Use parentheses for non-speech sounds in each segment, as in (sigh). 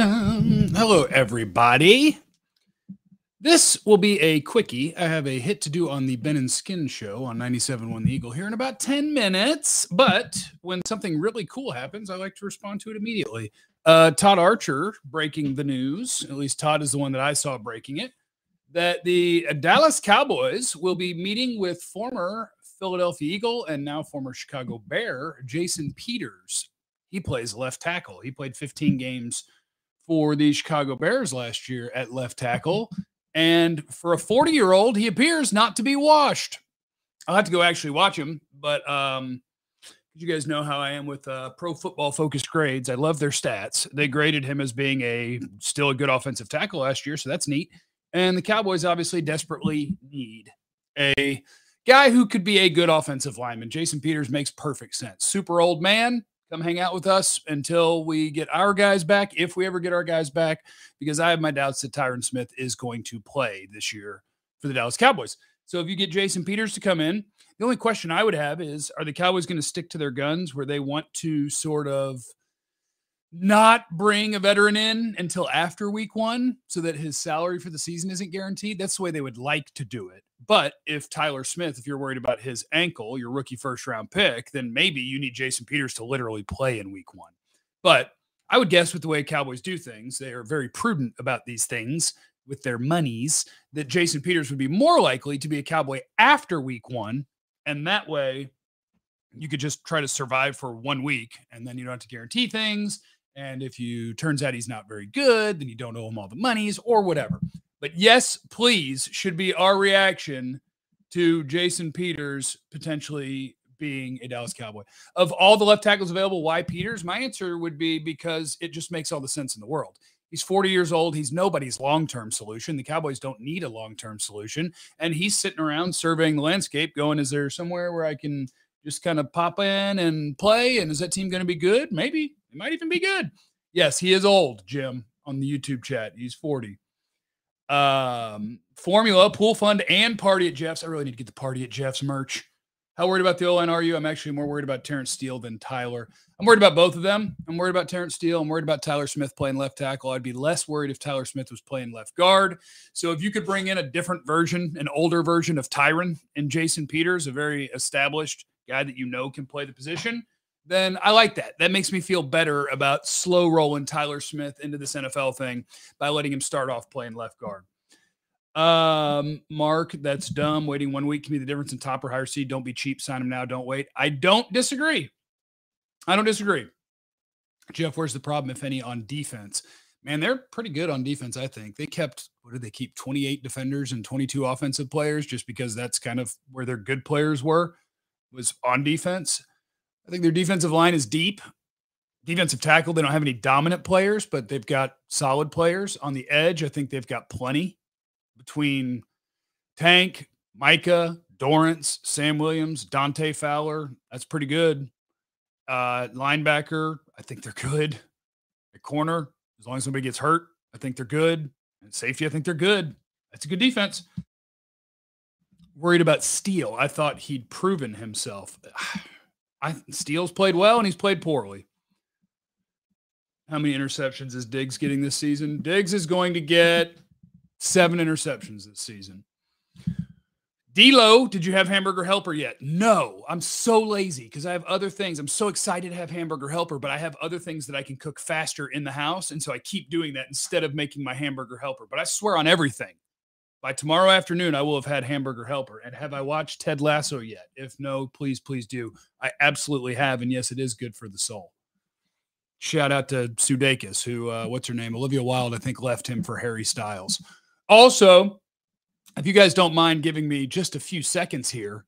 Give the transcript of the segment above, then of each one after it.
Hello, everybody. This will be a quickie. I have a hit to do on the Ben and Skin show on 97.1 The Eagle here in about 10 minutes. But when something really cool happens, I like to respond to it immediately. Uh, Todd Archer breaking the news, at least Todd is the one that I saw breaking it, that the Dallas Cowboys will be meeting with former Philadelphia Eagle and now former Chicago Bear, Jason Peters. He plays left tackle. He played 15 games for the Chicago Bears last year at left tackle. (laughs) And for a 40 year old, he appears not to be washed. I'll have to go actually watch him, but um, you guys know how I am with uh, pro football focused grades. I love their stats. They graded him as being a still a good offensive tackle last year, so that's neat. And the Cowboys obviously desperately need a guy who could be a good offensive lineman. Jason Peters makes perfect sense. Super old man, come hang out with us until we get our guys back, if we ever get our guys back, because I have my doubts that Tyron Smith is going to play this year for the Dallas Cowboys. So if you get Jason Peters to come in, the only question I would have is are the Cowboys going to stick to their guns where they want to sort of not bring a veteran in until after week one so that his salary for the season isn't guaranteed? That's the way they would like to do it. But if Tyler Smith, if you're worried about his ankle, your rookie first round pick, then maybe you need Jason Peters to literally play in week one. But I would guess with the way Cowboys do things, they are very prudent about these things with their monies, that Jason Peters would be more likely to be a Cowboy after week one. And that way you could just try to survive for one week and then you don't have to guarantee things. And if you turns out he's not very good, then you don't owe him all the monies or whatever. But yes, please should be our reaction to Jason Peters potentially being a Dallas Cowboy. Of all the left tackles available, why Peters? My answer would be because it just makes all the sense in the world. He's 40 years old. He's nobody's long term solution. The Cowboys don't need a long term solution. And he's sitting around surveying the landscape, going, Is there somewhere where I can just kind of pop in and play? And is that team going to be good? Maybe. It might even be good. Yes, he is old, Jim, on the YouTube chat. He's 40 um, formula, pool fund, and party at Jeff's. I really need to get the party at Jeff's merch. How worried about the O line are you? I'm actually more worried about Terence Steele than Tyler. I'm worried about both of them. I'm worried about Terence Steele. I'm worried about Tyler Smith playing left tackle. I'd be less worried if Tyler Smith was playing left guard. So if you could bring in a different version, an older version of Tyron and Jason Peters, a very established guy that you know can play the position, then I like that. That makes me feel better about slow rolling Tyler Smith into this NFL thing by letting him start off playing left guard. Um, Mark, that's dumb. Waiting one week can be the difference in top or higher seed. Don't be cheap. Sign him now. Don't wait. I don't disagree. I don't disagree. Jeff, where's the problem, if any, on defense? Man, they're pretty good on defense, I think. They kept, what did they keep? 28 defenders and 22 offensive players just because that's kind of where their good players were, was on defense. I think their defensive line is deep. Defensive tackle, they don't have any dominant players, but they've got solid players. On the edge, I think they've got plenty between Tank, Micah, Dorance, Sam Williams, Dante Fowler. That's pretty good. Uh, linebacker, I think they're good. At corner, as long as somebody gets hurt, I think they're good. And safety, I think they're good. That's a good defense. Worried about Steele. I thought he'd proven himself. (sighs) I Steele's played well and he's played poorly. How many interceptions is Diggs getting this season? Diggs is going to get seven interceptions this season. D'Lo, did you have hamburger helper yet? No, I'm so lazy because I have other things. I'm so excited to have hamburger helper, but I have other things that I can cook faster in the house, and so I keep doing that instead of making my hamburger helper. But I swear on everything, by tomorrow afternoon, I will have had hamburger helper. And have I watched Ted Lasso yet? If no, please, please do. I absolutely have, and yes, it is good for the soul. Shout out to Sudeikis, who uh, what's her name? Olivia Wilde, I think, left him for Harry Styles. Also, if you guys don't mind giving me just a few seconds here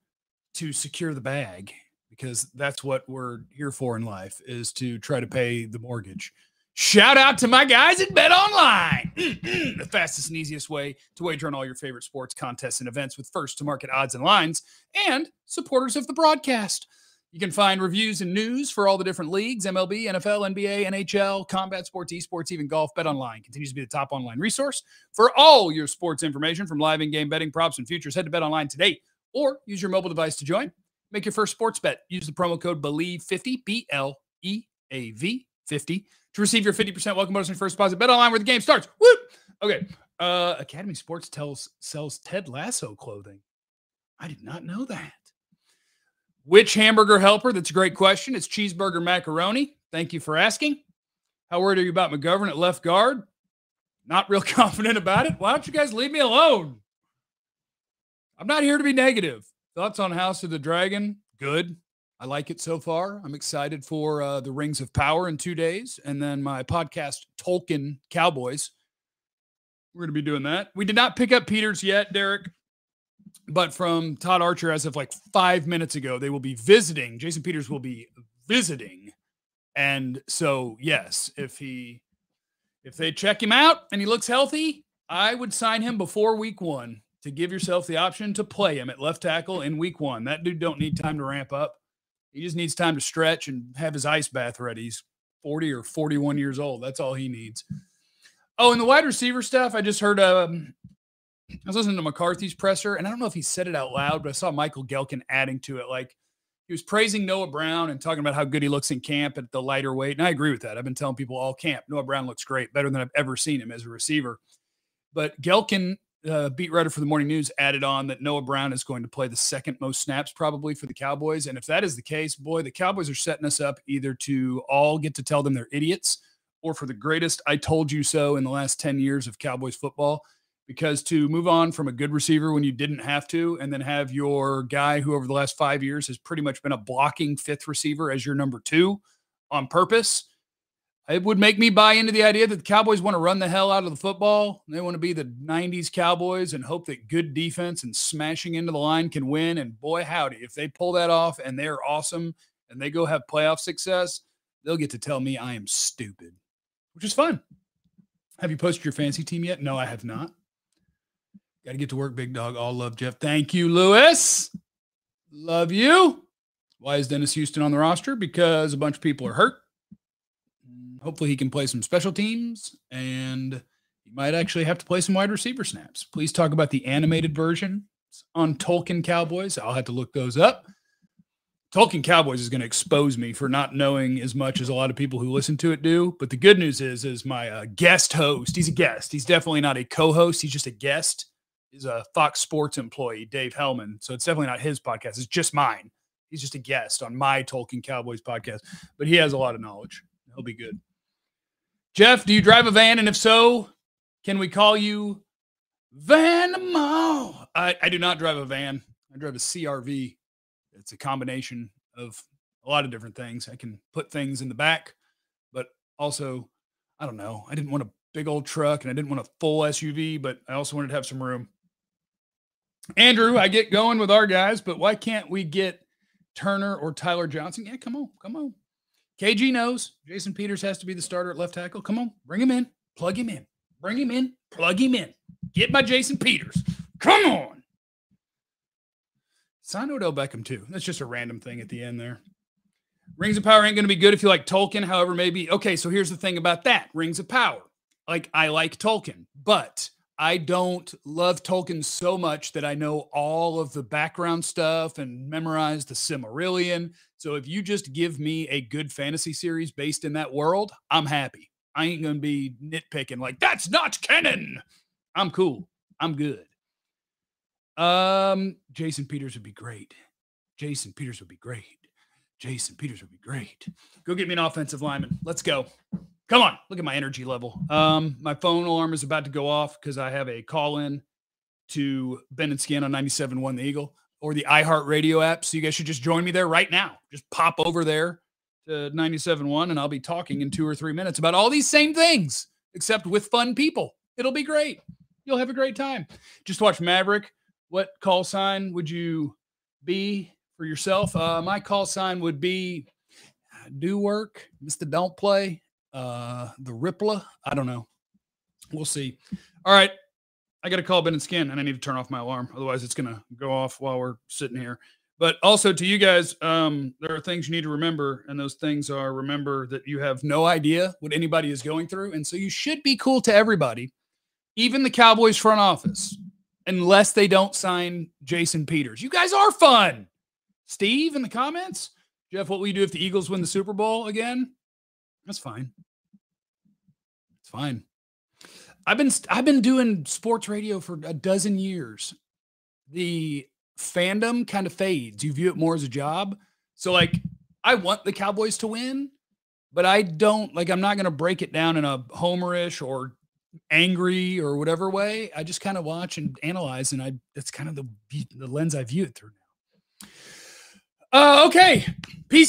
to secure the bag, because that's what we're here for in life, is to try to pay the mortgage. Shout out to my guys at Bet Online, (clears throat) the fastest and easiest way to wager on all your favorite sports contests and events with first to market odds and lines, and supporters of the broadcast. You can find reviews and news for all the different leagues MLB, NFL, NBA, NHL, combat sports, esports, even golf. Bet Online continues to be the top online resource for all your sports information from live in game betting, props, and futures. Head to Bet Online today or use your mobile device to join. Make your first sports bet. Use the promo code BLEAV50, B L E A V 50 to receive your 50% welcome bonus on your first deposit. Bet online where the game starts. Woo! Okay. Uh, Academy Sports tells sells Ted Lasso clothing. I did not know that. Which hamburger helper? That's a great question. It's cheeseburger macaroni. Thank you for asking. How worried are you about McGovern at left guard? Not real (laughs) confident about it. Why don't you guys leave me alone? I'm not here to be negative. Thoughts on House of the Dragon? Good. I like it so far. I'm excited for uh, the Rings of Power in two days, and then my podcast Tolkien Cowboys. We're going to be doing that. We did not pick up Peters yet, Derek, but from Todd Archer, as of like five minutes ago, they will be visiting. Jason Peters will be visiting, and so yes, if he if they check him out and he looks healthy, I would sign him before Week One to give yourself the option to play him at left tackle in Week One. That dude don't need time to ramp up he just needs time to stretch and have his ice bath ready. He's 40 or 41 years old. That's all he needs. Oh, and the wide receiver stuff, I just heard um I was listening to McCarthy's presser, and I don't know if he said it out loud, but I saw Michael Gehlken adding to it. Like he was praising Noah Brown and talking about how good he looks in camp at the lighter weight. And I agree with that. I've been telling people all camp, Noah Brown looks great, better than I've ever seen him as a receiver. But Gehlken uh, beat writer for the morning news added on that Noah Brown is going to play the second most snaps probably for the Cowboys. And if that is the case, boy, the Cowboys are setting us up either to all get to tell them they're idiots or for the greatest I told you so in the last 10 years of Cowboys football. Because to move on from a good receiver when you didn't have to, and then have your guy who over the last five years has pretty much been a blocking fifth receiver as your number two on purpose it would make me buy into the idea that the Cowboys want to run the hell out of the football. They want to be the 90s Cowboys and hope that good defense and smashing into the line can win. And boy, howdy, if they pull that off and they're awesome and they go have playoff success, they'll get to tell me I am stupid, which is fun. Have you posted your fancy team yet? No, I have not. Got to get to work, big dog. All love, Jeff. Thank you, Lewis. Love you. Why is Dennis Houston on the roster? Because a bunch of people are hurt hopefully he can play some special teams and he might actually have to play some wide receiver snaps. Please talk about the animated version on Tolkien Cowboys. I'll have to look those up. Tolkien Cowboys is going to expose me for not knowing as much as a lot of people who listen to it do. But the good news is, is my uh, guest host. He's a guest. He's definitely not a co-host. He's just a guest. He's a Fox Sports employee, Dave Helman. So it's definitely not his podcast. It's just mine. He's just a guest on my Tolkien Cowboys podcast. But he has a lot of knowledge. He'll be good. Jeff, do you drive a van? And if so, can we call you Vanamo? I, I do not drive a van. I drive a CRV. It's a combination of a lot of different things. I can put things in the back, but also, I don't know. I didn't want a big old truck and I didn't want a full SUV, but I also wanted to have some room. Andrew, I get going with our guys, but why can't we get Turner or Tyler Johnson? Yeah, come on, come on. KG knows Jason Peters has to be the starter at left tackle. Come on, bring him in, plug him in, bring him in, plug him in. Get my Jason Peters. Come on. Sign Odell Beckham too. That's just a random thing at the end there. Rings of Power ain't going to be good if you like Tolkien. However, maybe okay. So here's the thing about that Rings of Power. Like I like Tolkien, but I don't love Tolkien so much that I know all of the background stuff and memorize the Silmarillion. So if you just give me a good fantasy series based in that world, I'm happy. I ain't going to be nitpicking like that's not canon. I'm cool. I'm good. Um Jason Peters would be great. Jason Peters would be great. Jason Peters would be great. Go get me an offensive lineman. Let's go. Come on, look at my energy level. Um, my phone alarm is about to go off because I have a call in to Ben and Skin on 97.1 The Eagle or the iHeartRadio app. So you guys should just join me there right now. Just pop over there to 97.1 and I'll be talking in two or three minutes about all these same things, except with fun people. It'll be great. You'll have a great time. Just watch Maverick. What call sign would you be for yourself? Uh, my call sign would be do work, Mr. Don't Play, uh, the Rippler. I don't know. We'll see. All right. I got to call Ben and Skin and I need to turn off my alarm. Otherwise, it's going to go off while we're sitting here. But also to you guys, um, there are things you need to remember. And those things are remember that you have no idea what anybody is going through. And so you should be cool to everybody, even the Cowboys front office, unless they don't sign Jason Peters. You guys are fun. Steve in the comments. Jeff, what will you do if the Eagles win the Super Bowl again? That's fine. It's fine. I've been I've been doing sports radio for a dozen years. The fandom kind of fades. You view it more as a job. So like I want the Cowboys to win, but I don't like I'm not going to break it down in a homerish or angry or whatever way. I just kind of watch and analyze and I that's kind of the the lens I view it through now. Uh okay. Peace